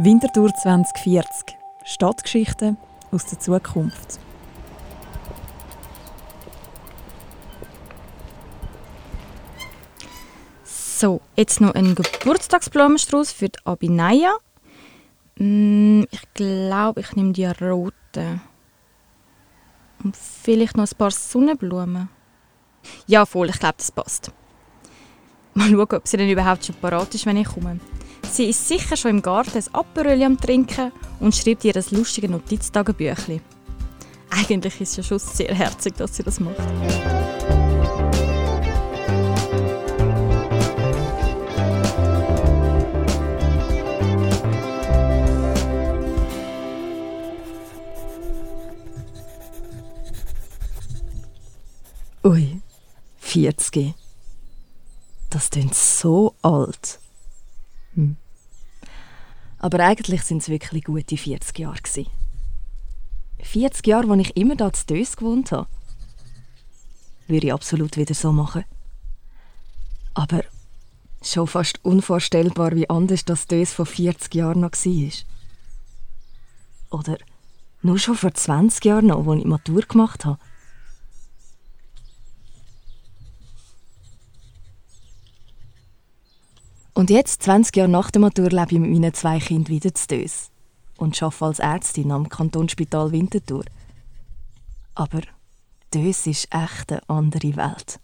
Winterthur 2040. Stadtgeschichten aus der Zukunft. So, jetzt noch ein Geburtstagsblumenstrauß für die Abinaya. Mm, ich glaube, ich nehme die roten. Und vielleicht noch ein paar Sonnenblumen. Ja, voll, ich glaube, das passt. Mal schauen, ob sie denn überhaupt schon parat ist, wenn ich komme. Sie ist sicher schon im Garten ein Aperol am Trinken und schreibt ihr ein lustiges Notiztagebüchlein. Eigentlich ist ja schon sehr herzig, dass sie das macht. Ui, 40. Das klingt so alt. Hm. Aber eigentlich sind es wirklich gute 40 Jahre. Gewesen. 40 Jahre, als ich immer da zu Dös gewohnt habe. Würde ich absolut wieder so machen. Aber schon fast unvorstellbar, wie anders das Dös von 40 Jahren noch war. Oder nur schon vor 20 Jahren als ich Matur gemacht habe. Und jetzt, 20 Jahre nach der Matur, lebe ich mit meinen zwei Kindern wieder zu Dös und arbeite als Ärztin am Kantonsspital Winterthur. Aber Dös ist echt eine andere Welt.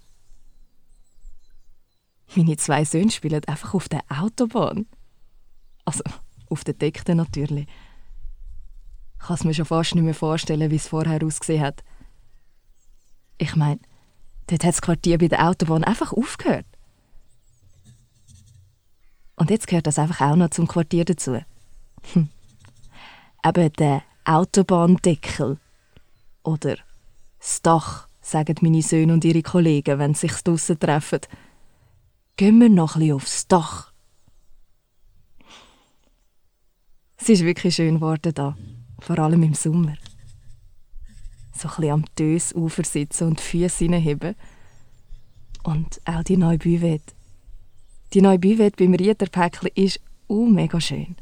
Meine zwei Söhne spielen einfach auf der Autobahn. Also, auf der Deckten natürlich. Ich kann es mir schon fast nicht mehr vorstellen, wie es vorher ausgesehen hat. Ich meine, dort hat das Quartier bei der Autobahn einfach aufgehört. Und jetzt gehört das einfach auch noch zum Quartier dazu. Hm. Eben der Autobahndeckel. Oder das Dach, sagen meine Söhne und ihre Kollegen, wenn sie sich draussen treffen. Gehen wir noch bisschen aufs Dach. Es ist wirklich schön geworden da, vor allem im Sommer. So ein am Dösufer sitzen und die Füße hinheben. Und auch die neue Büvette. Die neue Büvette beim Rieterpäckchen ist uh, mega schön.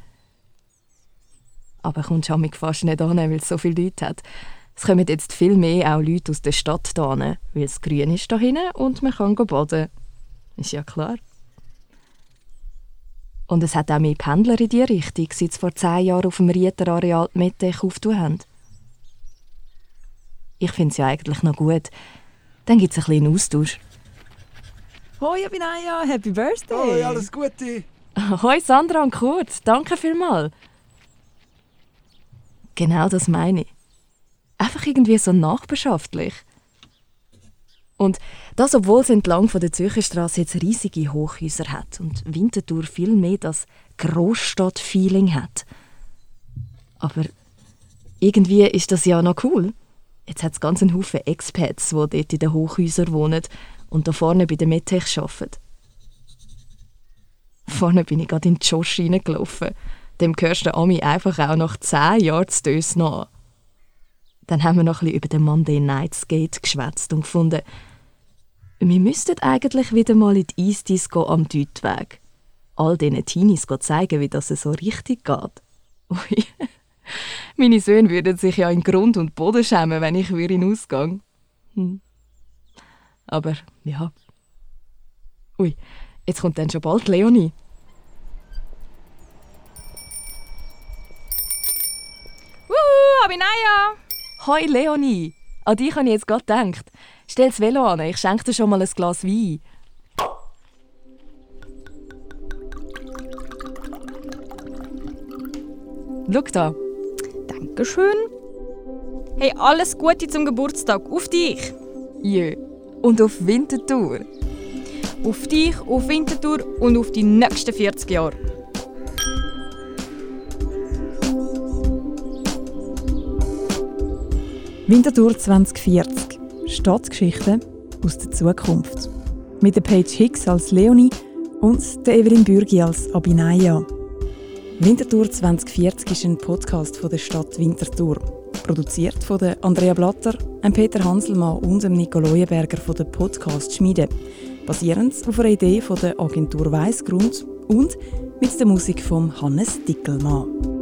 Aber kommt schon fast nicht an, weil es so viele Leute hat. Es kommen jetzt viel mehr auch Leute aus der Stadt hin, weil es grün ist da hinten und man kann baden. Ist ja klar. Und es hat auch mehr Pendler in diese Richtung, seit vor zehn Jahren auf dem Rieterareal die Mettech aufgetan haben. Ich finde es ja eigentlich noch gut. Dann gibt es ein bisschen Austausch. Hoi Abinaya, Happy Birthday! Hoi, alles Gute! Hoi Sandra und Kurt, danke vielmals. Genau das meine ich. Einfach irgendwie so nachbarschaftlich. Und das, obwohl es entlang von der Zürcherstraße jetzt riesige Hochhäuser hat und Winterthur viel mehr das Großstadt-Feeling hat. Aber irgendwie ist das ja noch cool. Jetzt hat es ganz einen Haufen Expats, die dort in den Hochhäusern wohnen und da vorne bei der Medtech arbeiten. Vorne bin ich gerade in Josh reingelaufen. Dem gehörst du Ami einfach auch nach zehn Jahren zu Dös nach. Dann haben wir noch ein bisschen über den Monday Nights Gate geschwätzt und gefunden, wir müssten eigentlich wieder mal in die Eisdisco am Deutweg. All diesen Teenies zeigen, wie das so richtig geht. Ui. Meine Söhne würden sich ja in Grund und Boden schämen, wenn ich in Ausgang. Hm. Aber ja. Ui, jetzt kommt dann schon bald Leonie. Wuhu, Abinaya! Hoi Leonie! An dich habe ich jetzt gerade gedacht. Stell das Velo an, ich schenke dir schon mal ein Glas Wein. Schau da. Dankeschön. Hey, alles Gute zum Geburtstag. Auf dich! Jö. Und auf Winterthur. Auf dich, auf Winterthur und auf die nächsten 40 Jahre. Winterthur 2040. Stadtgeschichten aus der Zukunft. Mit der Paige Hicks als Leonie und der Evelyn Bürgi als Abinaya. Winterthur 2040 ist ein Podcast von der Stadt Winterthur. Produziert von Andrea Blatter, Peter Hanselmann und Nico Leuenberger von der Podcast Schmiede. Basierend auf einer Idee von der Agentur Weißgrund und mit der Musik von Hannes Dickelmann.